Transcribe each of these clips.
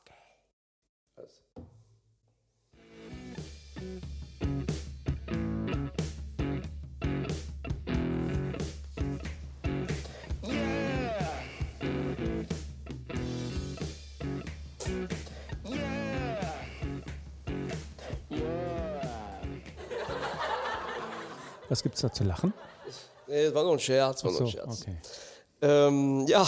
Okay. Alles. Was gibt's da zu lachen? Nee, das war nur ein Scherz, war nur ein Scherz. okay. Ähm, ja,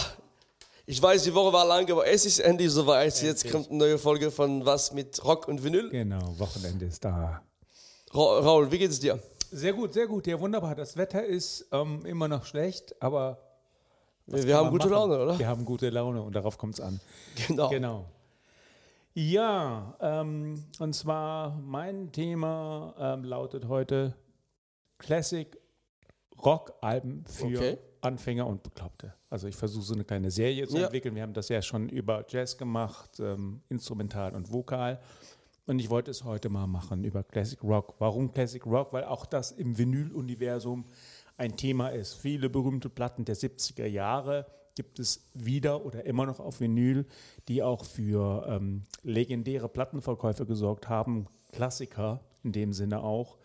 ich weiß, die Woche war lang, aber es ist endlich soweit. Jetzt Endlich. kommt eine neue Folge von Was mit Rock und Vinyl. Genau, Wochenende ist da. Ra Raul, wie geht es dir? Sehr gut, sehr gut. Ja, wunderbar. Das Wetter ist ähm, immer noch schlecht, aber Wir, haben gute machen? Laune, oder? Wir haben gute Laune und darauf kommt es an. Genau. Genau. Ja, ähm, und zwar mein Thema ähm, lautet heute Classic Rock-Alben für Okay. Anfänger und Bekloppte. Also ich versuche so eine kleine Serie zu Ja. entwickeln. Wir haben das ja schon über Jazz gemacht, ähm, Instrumental und Vokal. Und ich wollte es heute mal machen über Classic Rock. Warum Classic Rock? Weil auch das im Vinyl-Universum ein Thema ist. Viele berühmte Platten der 70er Jahre gibt es wieder oder immer noch auf Vinyl, die auch für ähm, legendäre Plattenverkäufe gesorgt haben. Klassiker in dem Sinne auch.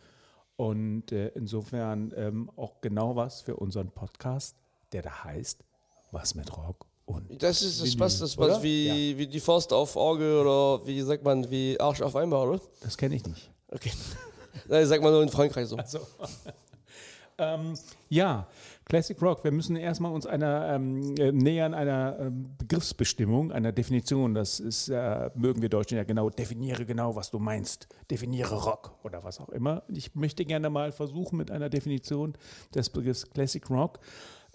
Und äh, insofern ähm, auch genau was für unseren Podcast, der da heißt Was mit Rock und Das ist das passt, das passt wie, wie die Faust auf Auge oder wie sagt man, wie Arsch auf einmal, oder? das kenne ich nicht. Okay. Nein, sagt man nur in Frankreich so. Also, ähm, ja, Classic Rock. Wir müssen erstmal uns einer ähm, äh, nähern einer ähm, Begriffsbestimmung, einer Definition. Das ist, äh, mögen wir Deutschen ja genau. Definiere genau, was du meinst. Definiere Rock oder was auch immer. Ich möchte gerne mal versuchen mit einer Definition des Begriffs Classic Rock.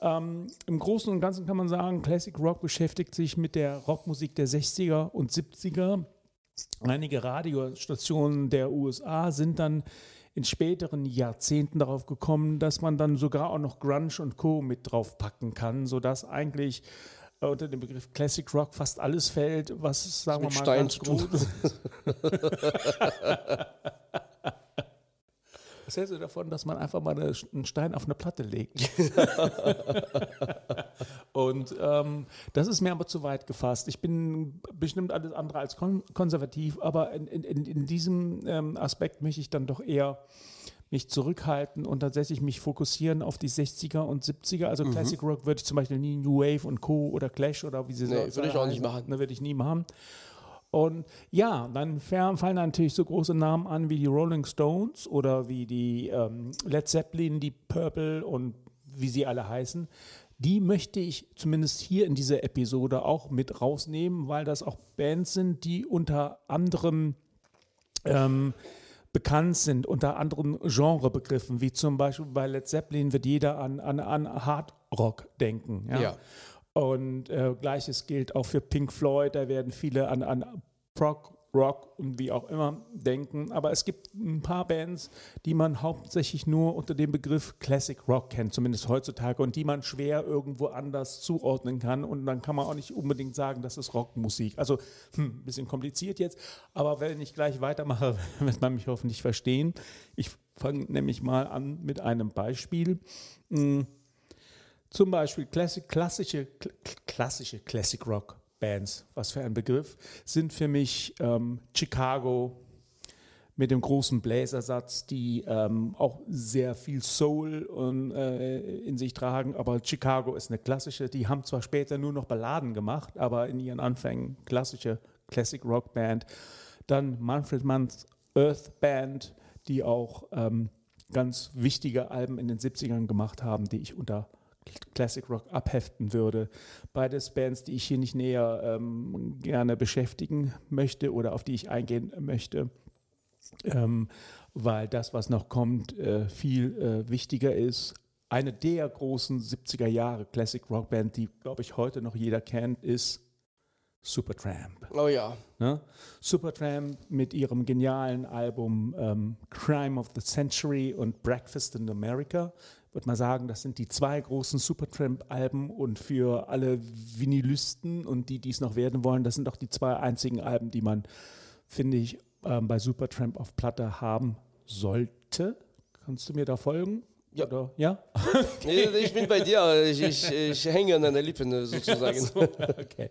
Ähm, Im Großen und Ganzen kann man sagen, Classic Rock beschäftigt sich mit der Rockmusik der 60er und 70er. Einige Radiostationen der USA sind dann in späteren Jahrzehnten darauf gekommen, dass man dann sogar auch noch Grunge und Co. mit draufpacken kann, sodass eigentlich äh, unter dem Begriff Classic Rock fast alles fällt, was, sagen wir mal, Stein ganz zu tun. groß Was hältst du davon, dass man einfach mal eine, einen Stein auf eine Platte legt? Und ähm, das ist mir aber zu weit gefasst. Ich bin bestimmt alles andere als kon konservativ, aber in, in, in diesem ähm, Aspekt möchte ich dann doch eher mich zurückhalten und tatsächlich mich fokussieren auf die 60er und 70er. Also Classic Rock würde ich zum Beispiel nie New Wave und Co. oder Clash oder wie sie Nee, so würde ich auch nicht machen. Ne, würde ich nie machen. Und ja, dann fa- fallen natürlich so große Namen an wie die Rolling Stones oder wie die ähm, Led Zeppelin, die Purple und wie sie alle heißen. Die möchte ich zumindest hier in dieser Episode auch mit rausnehmen, weil das auch Bands sind, die unter anderem ähm, bekannt sind, unter anderen Genrebegriffen, wie zum Beispiel bei Led Zeppelin wird jeder an, an, an Hard Rock denken. Ja. Ja. Und äh, gleiches gilt auch für Pink Floyd, da werden viele an, an Prog, Rock und wie auch immer denken. Aber es gibt ein paar Bands, die man hauptsächlich nur unter dem Begriff Classic Rock kennt, zumindest heutzutage, und die man schwer irgendwo anders zuordnen kann. Und dann kann man auch nicht unbedingt sagen, das ist Rockmusik. Also hm, ein bisschen kompliziert jetzt, aber wenn ich gleich weitermache, wird man mich hoffentlich verstehen. Ich fange nämlich mal an mit einem Beispiel. Hm, zum Beispiel klassische, kl- klassische Classic Rock Bands, was für ein Begriff, sind für mich ähm, Chicago mit dem großen Bläsersatz, die ähm, auch sehr viel Soul und, äh, in sich tragen. Aber Chicago ist eine klassische, die haben zwar später nur noch Balladen gemacht, aber in ihren Anfängen klassische Classic Rock Band. Dann Manfred Manns Earth Band, die auch ähm, ganz wichtige Alben in den 70ern gemacht haben, die ich unter Classic Rock abheften würde. Beides Bands, die ich hier nicht näher ähm, gerne beschäftigen möchte oder auf die ich eingehen möchte, ähm, weil das, was noch kommt, äh, viel äh, wichtiger ist. Eine der großen 70er Jahre Classic Rock Band, die, glaube ich, heute noch jeder kennt, ist Supertramp. Oh ja. Ne? Supertramp mit ihrem genialen Album ähm, Crime of the Century und Breakfast in America. Würde mal sagen, das sind die zwei großen Supertramp-Alben und für alle Vinylisten und die, die es noch werden wollen, das sind auch die zwei einzigen Alben, die man, finde ich, ähm, bei Supertramp auf Platte haben sollte. Kannst du mir da folgen? Ja. Oder? Ja? Nee, ich bin bei dir. Ich, ich, ich hänge an deinen Lippen sozusagen. okay.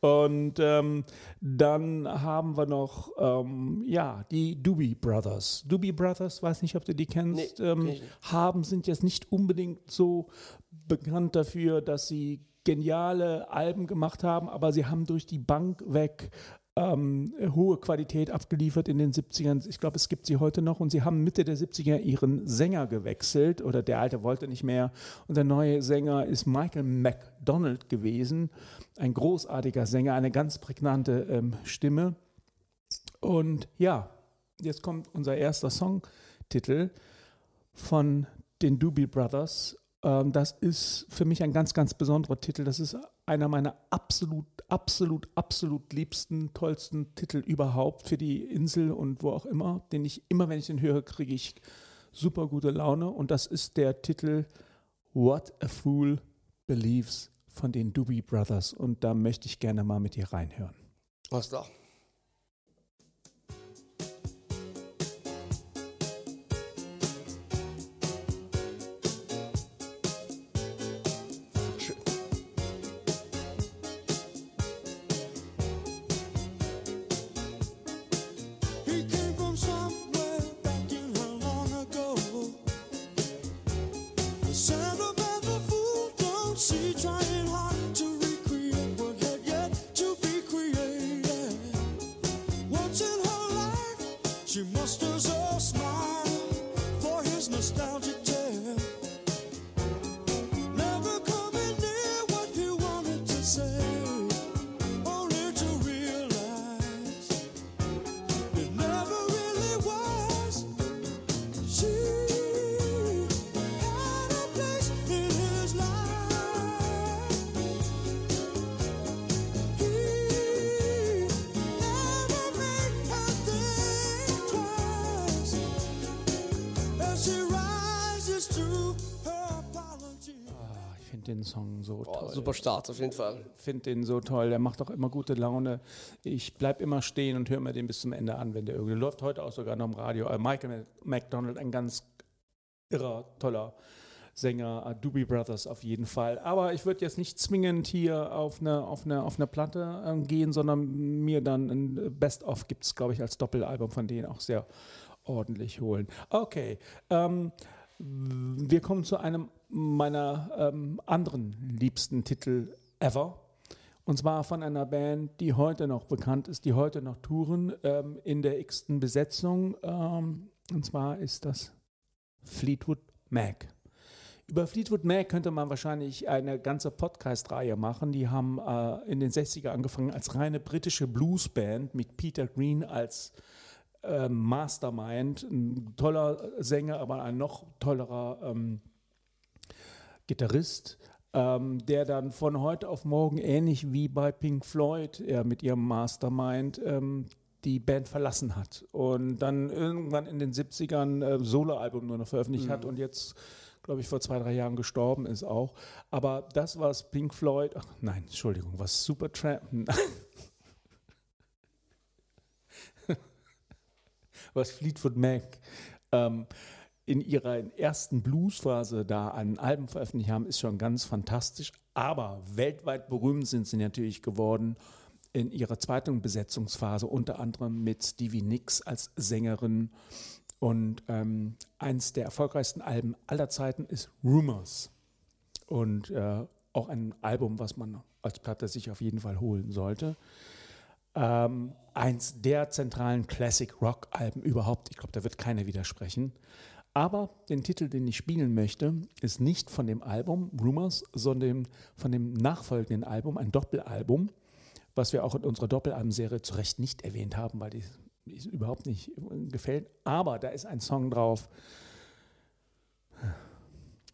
Und ähm, dann haben wir noch, ähm, ja, die Doobie Brothers. Doobie Brothers, weiß nicht, ob du die kennst, Nee, ähm, haben, sind jetzt nicht unbedingt so bekannt dafür, dass sie geniale Alben gemacht haben, aber sie haben durch die Bank weg ähm, hohe Qualität abgeliefert in den 70ern. Ich glaube, es gibt sie heute noch und sie haben Mitte der 70er ihren Sänger gewechselt oder der alte wollte nicht mehr und der neue Sänger ist Michael McDonald gewesen, ein großartiger Sänger, eine ganz prägnante ähm, Stimme. Und ja, jetzt kommt unser erster Songtitel von den Doobie Brothers. Ähm, das ist für mich ein ganz, ganz besonderer Titel. Das ist einer meiner absolut, absolut, absolut liebsten, tollsten Titel überhaupt für die Insel und wo auch immer, den ich immer, wenn ich den höre, kriege ich super gute Laune. Und das ist der Titel What a Fool Believes von den Doobie Brothers. Und da möchte ich gerne mal mit dir reinhören. Was da? Den Song so Boah, toll. super Start, auf jeden Fall. finde den so toll. Der macht auch immer gute Laune. Ich bleibe immer stehen und höre mir den bis zum Ende an, wenn der irgendwie läuft. Heute auch sogar noch im Radio. Äh, Michael McDonald, ein ganz irrer, toller Sänger. Äh, Doobie Brothers auf jeden Fall. Aber ich würde jetzt nicht zwingend hier auf eine, auf eine, auf eine Platte ähm, gehen, sondern mir dann ein Best-of gibt es, glaube ich, als Doppelalbum von denen auch sehr ordentlich holen. Okay. Ähm, wir kommen zu einem meiner ähm, anderen liebsten Titel ever. Und zwar von einer Band, die heute noch bekannt ist, die heute noch touren, ähm, in der x-ten Besetzung. Ähm, und zwar ist das Fleetwood Mac. Über Fleetwood Mac könnte man wahrscheinlich eine ganze Podcast-Reihe machen. Die haben äh, in den 60er angefangen als reine britische Bluesband mit Peter Green als ähm, Mastermind, ein toller Sänger, aber ein noch tollerer ähm, Gitarrist, ähm, der dann von heute auf morgen ähnlich wie bei Pink Floyd äh, mit ihrem Mastermind ähm, die Band verlassen hat und dann irgendwann in den 70ern äh, Soloalbum nur noch veröffentlicht hat und jetzt glaube ich vor zwei, drei Jahren gestorben ist auch. Aber das was Pink Floyd, ach nein, Entschuldigung, was Supertramp, was Fleetwood Mac ähm, in ihrer ersten Bluesphase da an Alben veröffentlicht haben, ist schon ganz fantastisch. Aber weltweit berühmt sind sie natürlich geworden in ihrer zweiten Besetzungsphase, unter anderem mit Stevie Nicks als Sängerin. Und ähm, eins der erfolgreichsten Alben aller Zeiten ist Rumors. Und äh, auch ein Album, was man als Platte sich auf jeden Fall holen sollte ähm, eins der zentralen Classic-Rock-Alben überhaupt. Ich glaube, da wird keiner widersprechen. Aber den Titel, den ich spielen möchte, ist nicht von dem Album Rumors, sondern von dem nachfolgenden Album, ein Doppelalbum, was wir auch in unserer Doppelalbumserie zu Recht nicht erwähnt haben, weil die überhaupt nicht gefällt. Aber da ist ein Song drauf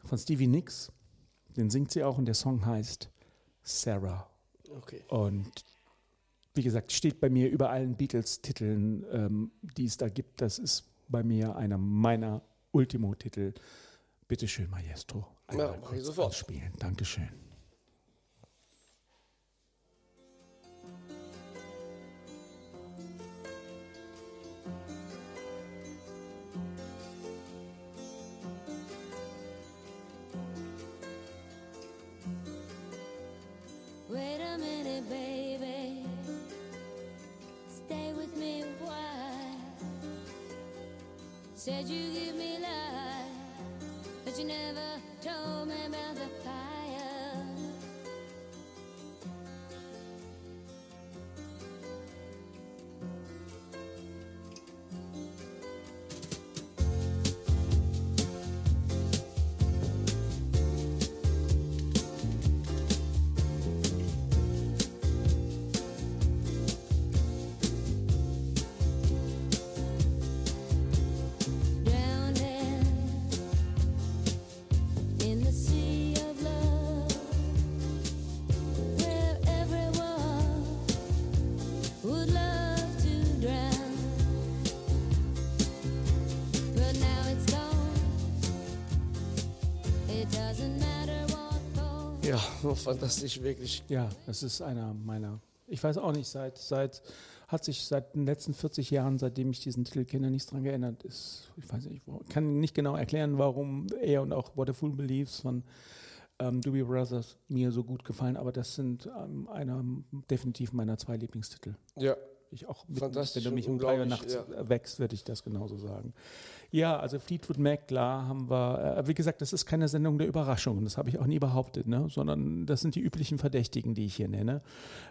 von Stevie Nicks. Den singt sie auch und der Song heißt Sarah. Okay. Und wie gesagt, steht bei mir über allen Beatles-Titeln, ähm, die es da gibt. Das ist bei mir einer meiner Ultimo-Titel. Bitte schön, Maestro. Ja, mach ich sofort. Spielen. Dankeschön. Said you give me life, but you never told me about the fantastisch, wirklich. Ja, das ist einer meiner. Ich weiß auch nicht, seit, seit hat sich seit den letzten 40 Jahren, seitdem ich diesen Titel kenne, nichts dran geändert. Ist, ich weiß nicht, wo- kann nicht genau erklären, warum er und auch What a Fool Believes von ähm, Doobie Brothers mir so gut gefallen, aber das sind ähm, einer definitiv meiner zwei Lieblingstitel. Ja, Ich auch mit, Fantastisch wenn du mich um drei Uhr nachts wächst, würde ich das genauso sagen. Ja, also Fleetwood Mac, klar, haben wir, äh, wie gesagt, das ist keine Sendung der Überraschungen, das habe ich auch nie behauptet, ne? sondern das sind die üblichen Verdächtigen, die ich hier nenne.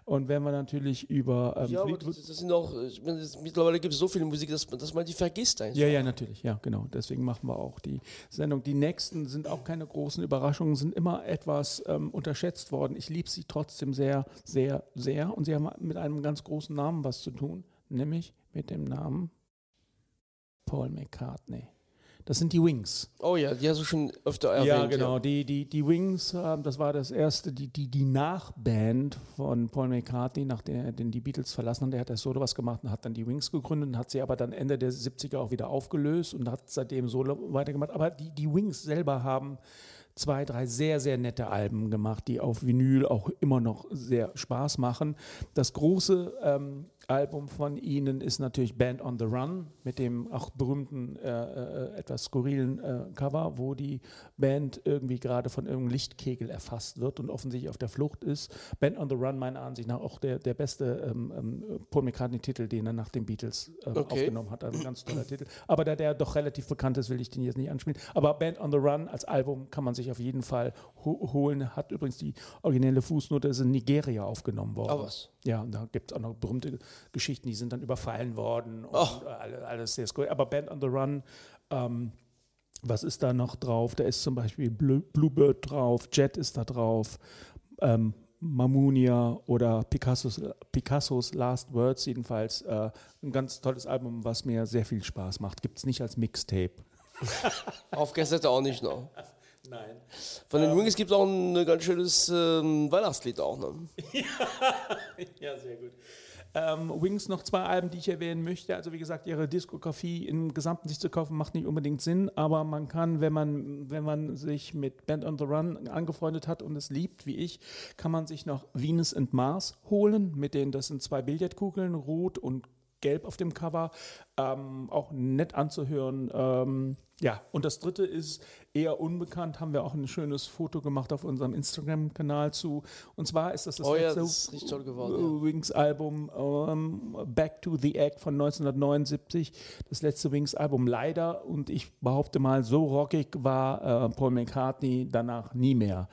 Und wenn wir natürlich über ähm, ja aber Fleetwood das, das sind auch, meine, das, mittlerweile gibt es so viel Musik, dass, man- dass man die vergisst einfach. Ja, ja, natürlich, ja, genau. Deswegen machen wir auch die Sendung. Die nächsten sind auch keine großen Überraschungen, sind immer etwas ähm, unterschätzt worden. Ich liebe sie trotzdem sehr, sehr, sehr. Und sie haben mit einem ganz großen Namen was zu tun, nämlich mit dem Namen Paul McCartney. Das sind die Wings. Oh ja, die hast du schon öfter erwähnt. Ja, genau. Die, die, die Wings, ähm, das war das erste, die, die, die Nachband von Paul McCartney, nachdem er den die Beatles verlassen hat. Der hat das Solo was gemacht und hat dann die Wings gegründet und hat sie aber dann Ende der 70er auch wieder aufgelöst und hat seitdem Solo weitergemacht. Aber die, die Wings selber haben zwei, drei sehr, sehr nette Alben gemacht, die auf Vinyl auch immer noch sehr Spaß machen. Das große ähm, Album von ihnen ist natürlich Band on the Run mit dem auch berühmten, äh, äh, etwas skurrilen äh, Cover, wo die Band irgendwie gerade von irgendeinem Lichtkegel erfasst wird und offensichtlich auf der Flucht ist. Band on the Run, meiner Ansicht nach, auch der, der beste ähm, ähm, Paul McCartney-Titel, den er nach den Beatles ähm, Okay. aufgenommen hat. Ein ganz toller Titel. Aber da der doch relativ bekannt ist, will ich den jetzt nicht anspielen. Aber Band on the Run als Album kann man sich auf jeden Fall ho holen. Hat übrigens die originelle Fußnote, ist in Nigeria aufgenommen worden. Ah, was? Ja, und da gibt es auch noch berühmte Geschichten, die sind dann überfallen worden und alle- alles sehr skurril. Aber Band on the Run, ähm, was ist da noch drauf? Da ist zum Beispiel Blue, Bluebird drauf, Jet ist da drauf, ähm, Mamunia oder Picassos, Picassos Last Words jedenfalls. Äh, ein ganz tolles Album, was mir sehr viel Spaß macht. Gibt es nicht als Mixtape. Auf Kassette auch nicht noch. Nein. Von den Wings gibt es auch ein ganz schönes ähm, Weihnachtslied auch. Ne? Ja, sehr gut. Ähm, Wings noch zwei Alben, die ich erwähnen möchte. Also wie gesagt, ihre Diskografie im Gesamten sich zu kaufen, macht nicht unbedingt Sinn, aber man kann, wenn man, wenn man sich mit Band on the Run angefreundet hat und es liebt, wie ich, kann man sich noch Venus and Mars holen, mit denen, das sind zwei Billardkugeln, rot und gelb auf dem Cover, ähm, auch nett anzuhören. Ähm, ja, und das dritte ist eher unbekannt, haben wir auch ein schönes Foto gemacht auf unserem Instagram-Kanal zu. Und zwar ist das das Oh ja, letzte das richtig toll geworden, Wings-Album ähm, Back to the Act von 1979. Das letzte Wings-Album leider und ich behaupte mal, so rockig war äh, Paul McCartney danach nie mehr.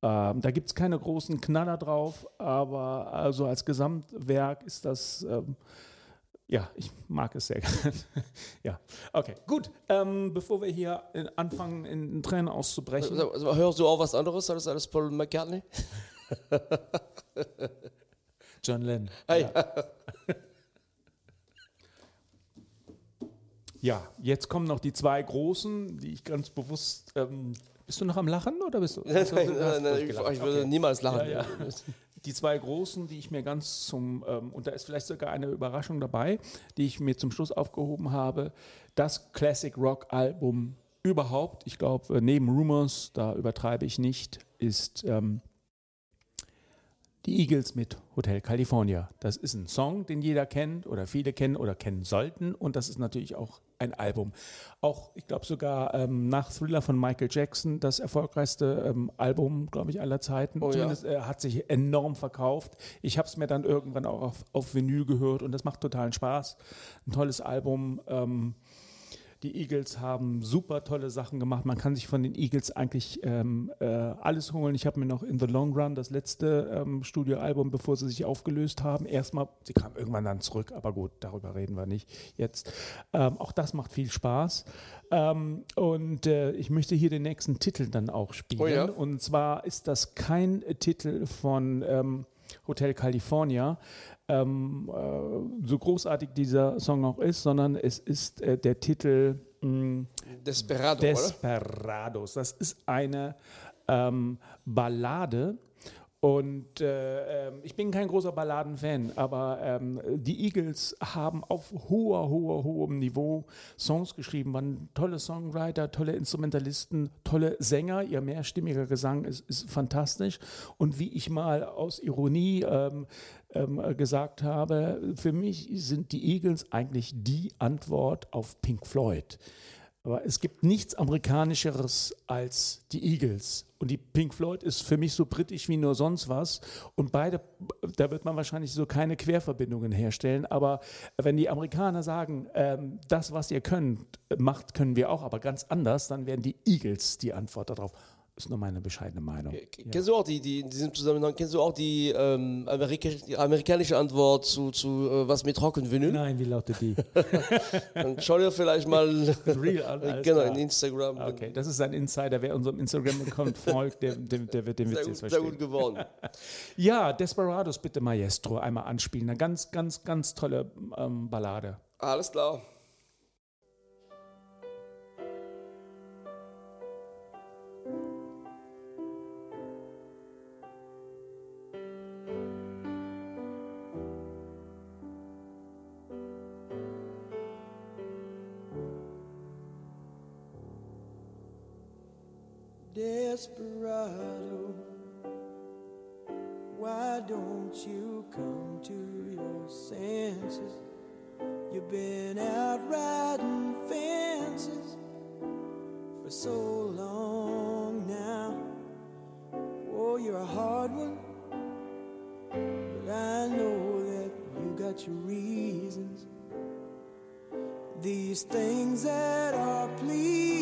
Ähm, da gibt es keine großen Knaller drauf, aber also als Gesamtwerk ist das. Ähm, ja, ich mag es sehr gerne. ja, okay, gut. Ähm, bevor wir hier äh, anfangen, in Tränen auszubrechen. Also, hörst du auch was anderes als alles Paul McCartney? John Lennon. Hey. Ja, jetzt kommen noch die zwei großen, die ich ganz bewusst. Ähm, bist du noch am Lachen oder bist du? Nein, nein, nein, ich, ich würde Okay. niemals lachen. Ja, ja. Die zwei großen, die ich mir ganz zum, ähm, und da ist vielleicht sogar eine Überraschung dabei, die ich mir zum Schluss aufgehoben habe. Das Classic Rock Album überhaupt, ich glaube, neben Rumors, da übertreibe ich nicht, ist ähm, die Eagles mit Hotel California. Das ist ein Song, den jeder kennt oder viele kennen oder kennen sollten. Und das ist natürlich auch ein Album. Auch, ich glaube sogar ähm, nach Thriller von Michael Jackson, das erfolgreichste ähm, Album, glaube ich, aller Zeiten. Oh ja. Zumindest äh, hat sich enorm verkauft. Ich habe es mir dann irgendwann auch auf, auf Vinyl gehört und das macht totalen Spaß. Ein tolles Album. Ähm, die Eagles haben super tolle Sachen gemacht. Man kann sich von den Eagles eigentlich ähm, äh, alles holen. Ich habe mir noch In the Long Run, das letzte ähm, Studioalbum, bevor sie sich aufgelöst haben, erstmal, sie kamen irgendwann dann zurück, aber gut, darüber reden wir nicht jetzt. Ähm, auch das macht viel Spaß. Ähm, und äh, ich möchte hier den nächsten Titel dann auch spielen. Oh ja. Und zwar ist das kein Titel von ähm, Hotel California, ähm, äh, so großartig dieser Song auch ist, sondern es ist äh, der Titel mh, Desperado, oder? Desperados. Das ist eine ähm, Ballade. Und äh, ähm, ich bin kein großer Balladenfan, aber ähm, die Eagles haben auf hoher, hoher, hohem Niveau Songs geschrieben, waren tolle Songwriter, tolle Instrumentalisten, tolle Sänger. Ihr mehrstimmiger Gesang ist, ist fantastisch. Und wie ich mal aus Ironie ähm, ähm, gesagt habe, für mich sind die Eagles eigentlich die Antwort auf Pink Floyd. Aber es gibt nichts Amerikanischeres als die Eagles. Und die Pink Floyd ist für mich so britisch wie nur sonst was. Und beide, da wird man wahrscheinlich so keine Querverbindungen herstellen. Aber wenn die Amerikaner sagen, ähm, das, was ihr könnt, macht, können wir auch, aber ganz anders, dann wären die Eagles die Antwort darauf. Ist nur meine bescheidene Meinung. Kennst du auch die, die in diesem Zusammenhang, kennst du auch die, ähm, Amerika die amerikanische Antwort zu, zu äh, was mit Rock'n'Vinyl? Nein, wie lautet die? Dann schau dir vielleicht mal Real an, genau, klar. in Instagram. Okay, das ist ein Insider. Wer unserem Instagram-Account folgt, der, der, der wird den Witz Sehr jetzt gut, sehr gut verstehen. geworden. Ja, Desperados bitte Maestro einmal anspielen. Eine ganz, ganz, ganz tolle ähm, Ballade. Alles klar. Desperado, why don't you come to your senses? You've been out riding fences for so long now. Oh, you're a hard one, but I know that you got your reasons. These things that are pleasing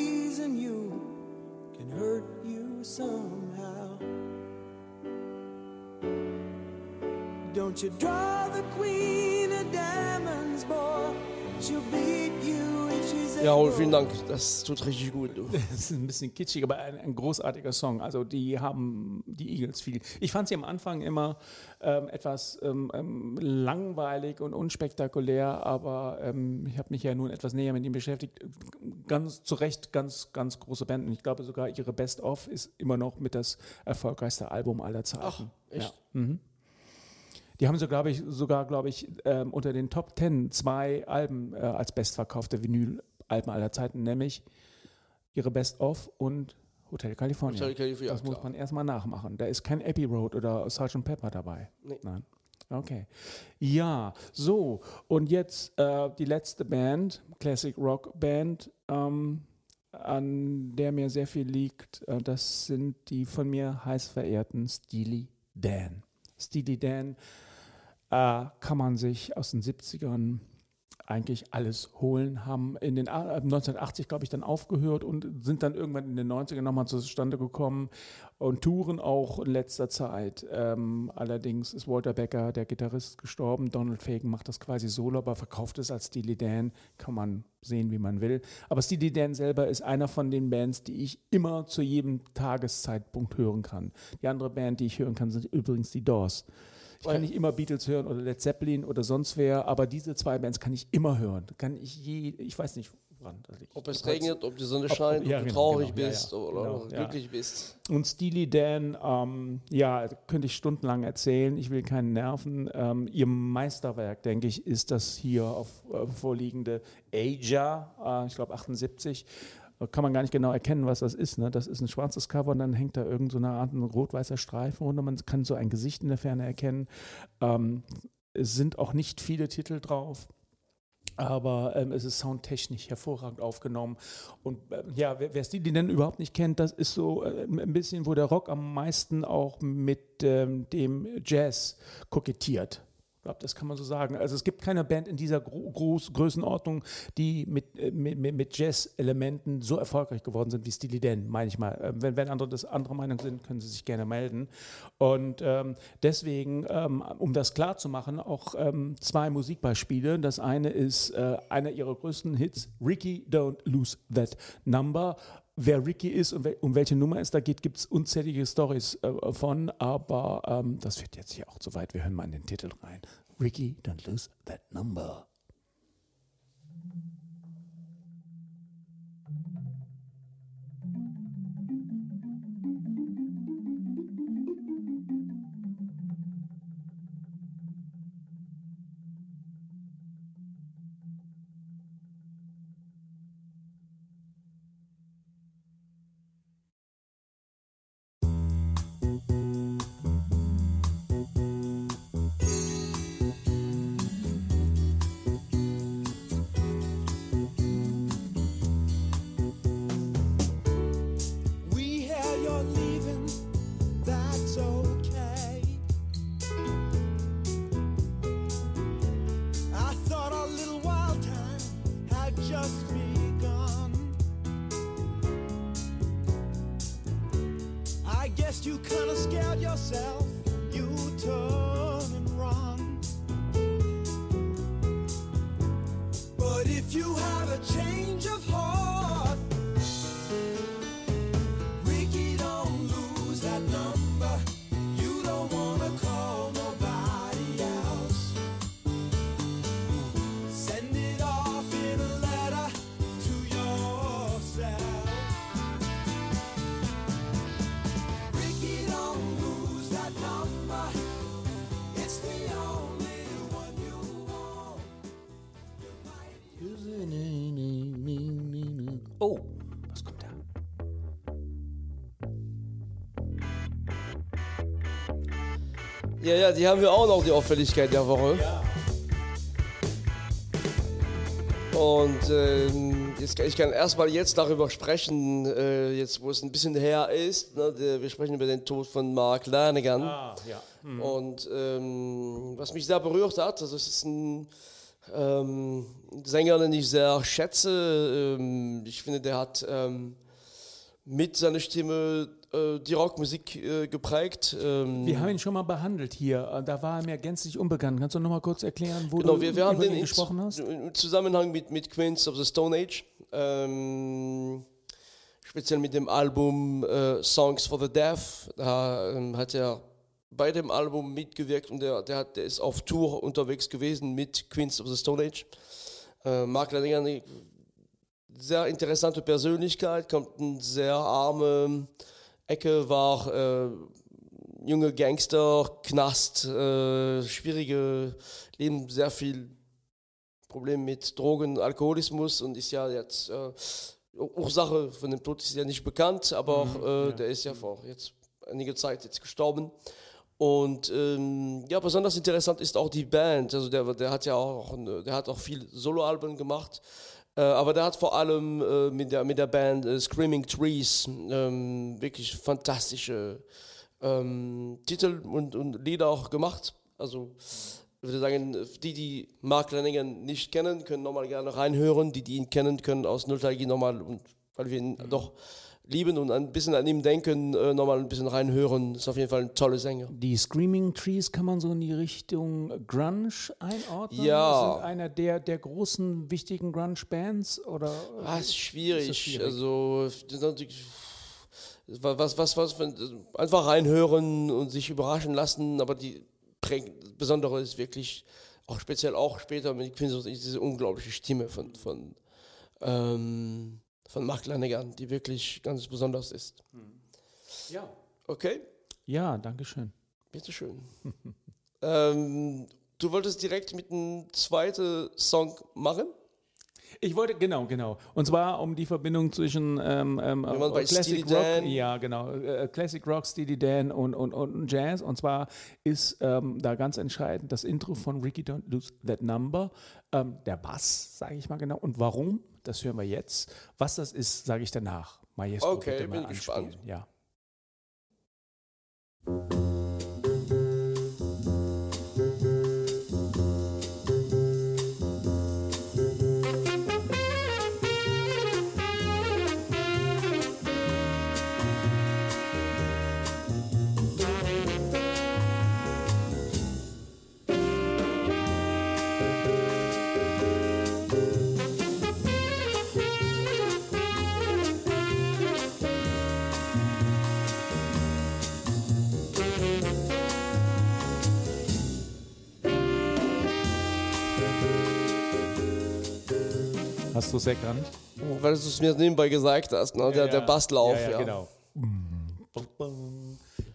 Don't you draw the queen of diamonds, boy? She'll beat you if she's Ja, Raoul, able. vielen Dank. Das tut richtig gut. Du. Das ist ein bisschen kitschig, aber ein, ein großartiger Song. Also die haben die Eagles viel. Ich fand sie am Anfang immer ähm, etwas ähm, ähm, langweilig und unspektakulär, aber ähm, ich habe mich ja nun etwas näher mit ihm beschäftigt. Ganz zu Recht, ganz, ganz große Band. Und ich glaube sogar ihre Best of ist immer noch mit das erfolgreichste Album aller Zeiten. Ach, echt? Ja. Mhm. Die haben so, glaube ich, sogar, glaube ich, ähm, unter den Top Ten zwei Alben äh, als bestverkaufte Vinyl-Alben aller Zeiten, nämlich ihre Best of und Hotel California. Hotel California, das muss klar. man erstmal nachmachen. Da ist kein Abbey Road oder Sgt. Pepper dabei. Nee. Nein. Okay. Ja, so. Und jetzt äh, die letzte Band, Classic Rock Band, ähm, an der mir sehr viel liegt. Äh, das sind die von mir heiß verehrten Steely Dan. Steely Dan äh, kann man sich aus den 70ern eigentlich alles holen, haben in den A- äh, 1980, glaube ich, dann aufgehört und sind dann irgendwann in den 90ern nochmal zustande gekommen und touren auch in letzter Zeit. Ähm, allerdings ist Walter Becker, der Gitarrist, gestorben. Donald Fagen macht das quasi solo, aber verkauft es als Steely Dan. Kann man sehen, wie man will. Aber Steely Dan selber ist einer von den Bands, die ich immer zu jedem Tageszeitpunkt hören kann. Die andere Band, die ich hören kann, sind übrigens die Doors. Ich kann nicht immer Beatles hören oder Led Zeppelin oder sonst wer, aber diese zwei Bands kann ich immer hören. Kann ich je, ich weiß nicht, woran das liegt. Ob es regnet, ob die Sonne scheint, ja, ob du genau, traurig genau, ja, bist ja, oder genau, ja. glücklich bist. Und Steely Dan, ähm, ja, könnte ich stundenlang erzählen. Ich will keinen nerven. Ähm, ihr Meisterwerk, denke ich, ist das hier auf äh, vorliegende Aja, äh, ich glaube 78. Kann man gar nicht genau erkennen, was das ist. Ne? Das ist ein schwarzes Cover und dann hängt da irgend so Art ein rot-weißer Streifen und man kann so ein Gesicht in der Ferne erkennen. Ähm, es sind auch nicht viele Titel drauf. Aber ähm, es ist soundtechnisch hervorragend aufgenommen. Und ähm, ja, wer, wer Steely Dan überhaupt nicht kennt, das ist so äh, ein bisschen, wo der Rock am meisten auch mit ähm, dem Jazz kokettiert. Ich glaube, das kann man so sagen. Also es gibt keine Band in dieser Gro Groß Größenordnung, die mit, äh, mit, mit Jazz-Elementen so erfolgreich geworden sind wie Steely Dan, meine ich mal. Ähm, wenn, wenn andere das anderer Meinung sind, können sie sich gerne melden. Und ähm, deswegen, ähm, um das klar zu machen, auch ähm, zwei Musikbeispiele. Das eine ist äh, einer ihrer größten Hits, Ricky Don't Lose That Number. Wer Ricky ist und um welche Nummer es da geht, gibt es unzählige Stories äh, von, aber ähm, das wird jetzt hier auch zu weit. Wir hören mal in den Titel rein. Ricky, don't lose that number. kind of scared yourself. Ja, ja, die haben wir auch noch, die Auffälligkeit der Woche. Und ähm, jetzt, ich kann erstmal jetzt darüber sprechen, äh, jetzt wo es ein bisschen her ist. Ne, wir sprechen über den Tod von Mark Lanigan. Ah, ja. Und ähm, was mich sehr berührt hat, also es ist ein ähm, Sänger, den ich sehr schätze. Ähm, ich finde, der hat ähm, mit seiner Stimme die Rockmusik äh, geprägt. Ähm, Wir haben ihn schon mal behandelt hier. Äh, Da war er mir gänzlich unbekannt. Kannst du noch mal kurz erklären, wo Genau, du wir, wir haben über den ihn gesprochen hast? im Zusammenhang mit, mit Queens of the Stone Age, ähm, speziell mit dem Album äh, Songs for the Deaf, da ähm, hat er bei dem Album mitgewirkt und der, der, hat, der ist auf Tour unterwegs gewesen mit Queens of the Stone Age. Äh, Mark Lanigan, eine sehr interessante Persönlichkeit, kommt eine sehr arme Ecke, war äh, junge Gangster, Knast, äh, schwierige Leben, sehr viel Problem mit Drogen, Alkoholismus und ist ja jetzt äh, Ursache von dem Tod ist ja nicht bekannt, aber auch, äh, der ist ja vor jetzt einige Zeit jetzt gestorben. Und ähm, ja, besonders interessant ist auch die Band. Also der, der hat ja auch, der hat auch viel Soloalben gemacht. Äh, aber der hat vor allem äh, mit, der, mit der Band äh, Screaming Trees ähm, wirklich fantastische ähm, Titel und, und Lieder auch gemacht. Also ich würde sagen, die, die Mark Lanigan nicht kennen, können nochmal gerne reinhören. Die, die ihn kennen, können aus Nostalgie nochmal, und weil wir ihn doch lieben und ein bisschen an ihm denken, äh, nochmal ein bisschen reinhören. Ist auf jeden Fall ein toller Sänger. Die Screaming Trees kann man so in die Richtung Grunge einordnen? Ja. Sind einer der, der großen, wichtigen Grunge-Bands? Oder? Ah, ist schwierig. Ist schwierig? Also, was, was, was, einfach reinhören und sich überraschen lassen, aber die Besondere ist wirklich, auch speziell auch später mit East, diese unglaubliche Stimme von, von, ähm, von Mark Lanigan, die wirklich ganz besonders ist. Ja. Okay, Ja, danke schön. bitteschön. ähm, du wolltest direkt mit einem zweiten Song machen? Ich wollte, genau, genau. Und zwar um die Verbindung zwischen ähm, ähm, bei Classic Rock, ja, genau, äh, Classic Rock, Steely Dan und, und, und Jazz. Und zwar ist ähm, da ganz entscheidend das Intro von Ricky Don't Lose That Number, ähm, der Bass, sage ich mal genau. Und warum, das hören wir jetzt. Was das ist, sage ich danach. Maestro, Okay, bitte mal bin anspielen. gespannt. Ja. Hast du es erkannt? Weil du es mir nebenbei gesagt hast, ne? der, der Basslauf. Ja, Ja, ja, genau.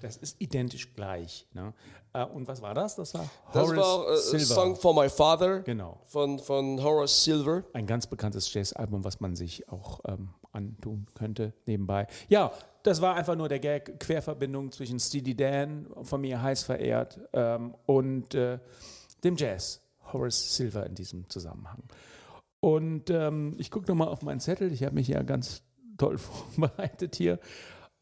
Das ist identisch gleich. Ne? Äh, Und was war das? Das war Das Horace war äh, Silver. Song for My Father Genau. von, von Horace Silver. Ein ganz bekanntes Jazzalbum, was man sich auch ähm, antun könnte nebenbei. Ja, das war einfach nur der Gag, Querverbindung zwischen Steely Dan, von mir heiß verehrt, ähm, und äh, dem Jazz, Horace Silver in diesem Zusammenhang. Und ähm, ich gucke nochmal auf meinen Zettel, ich habe mich ja ganz toll vorbereitet hier.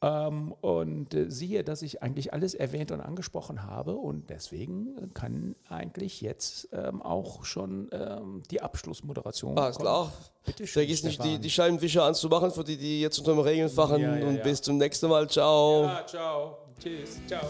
Ähm, und äh, siehe, dass ich eigentlich alles erwähnt und angesprochen habe und deswegen kann eigentlich jetzt ähm, auch schon ähm, die Abschlussmoderation Alles kommen. klar. Bitte schön, Vergiss nicht, die, die Scheibenwischer anzumachen, für die, die jetzt unter dem Regen fahren. Ja, ja, und ja. bis zum nächsten Mal. Ciao. Ja, ciao. Tschüss. Ciao.